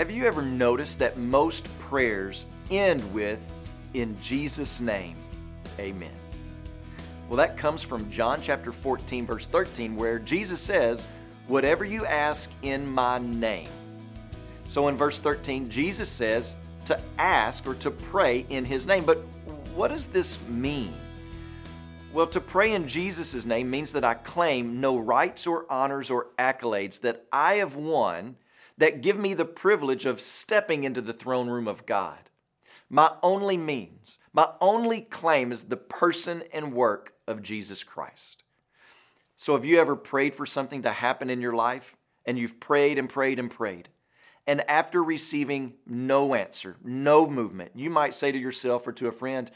Have you ever noticed that most prayers end with, In Jesus' name, Amen? Well, that comes from John chapter 14, verse 13, where Jesus says, Whatever you ask in my name. So in verse 13, Jesus says to ask or to pray in his name. But what does this mean? Well, to pray in Jesus' name means that I claim no rights or honors or accolades that I have won that give me the privilege of stepping into the throne room of God. My only means, my only claim is the person and work of Jesus Christ. So, have you ever prayed for something to happen in your life and you've prayed and prayed and prayed? And after receiving no answer, no movement, you might say to yourself or to a friend,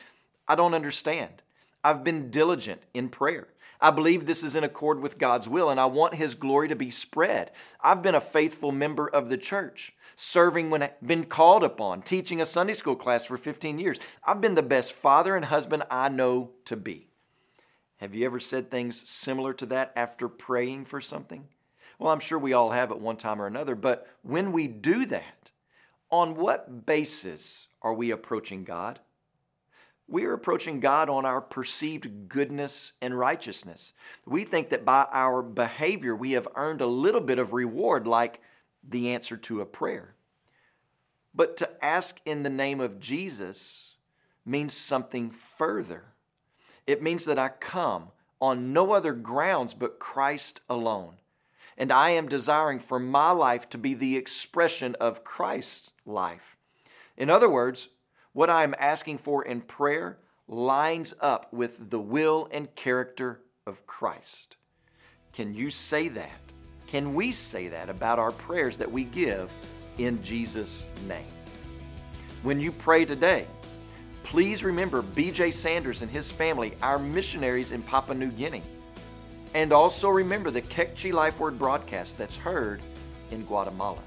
I don't understand. I've been diligent in prayer. I believe this is in accord with God's will, and I want His glory to be spread. I've been a faithful member of the church, serving when I've been called upon, teaching a Sunday school class for 15 years. I've been the best father and husband I know to be. Have you ever said things similar to that after praying for something? Well, I'm sure we all have at one time or another, but when we do that, on what basis are we approaching God? We are approaching God on our perceived goodness and righteousness. We think that by our behavior we have earned a little bit of reward, like the answer to a prayer. But to ask in the name of Jesus means something further. It means that I come on no other grounds but Christ alone. And I am desiring for my life to be the expression of Christ's life. In other words, what I am asking for in prayer lines up with the will and character of Christ. Can you say that? Can we say that about our prayers that we give in Jesus' name? When you pray today, please remember BJ Sanders and his family, our missionaries in Papua New Guinea. And also remember the Kekchi Life Word broadcast that's heard in Guatemala.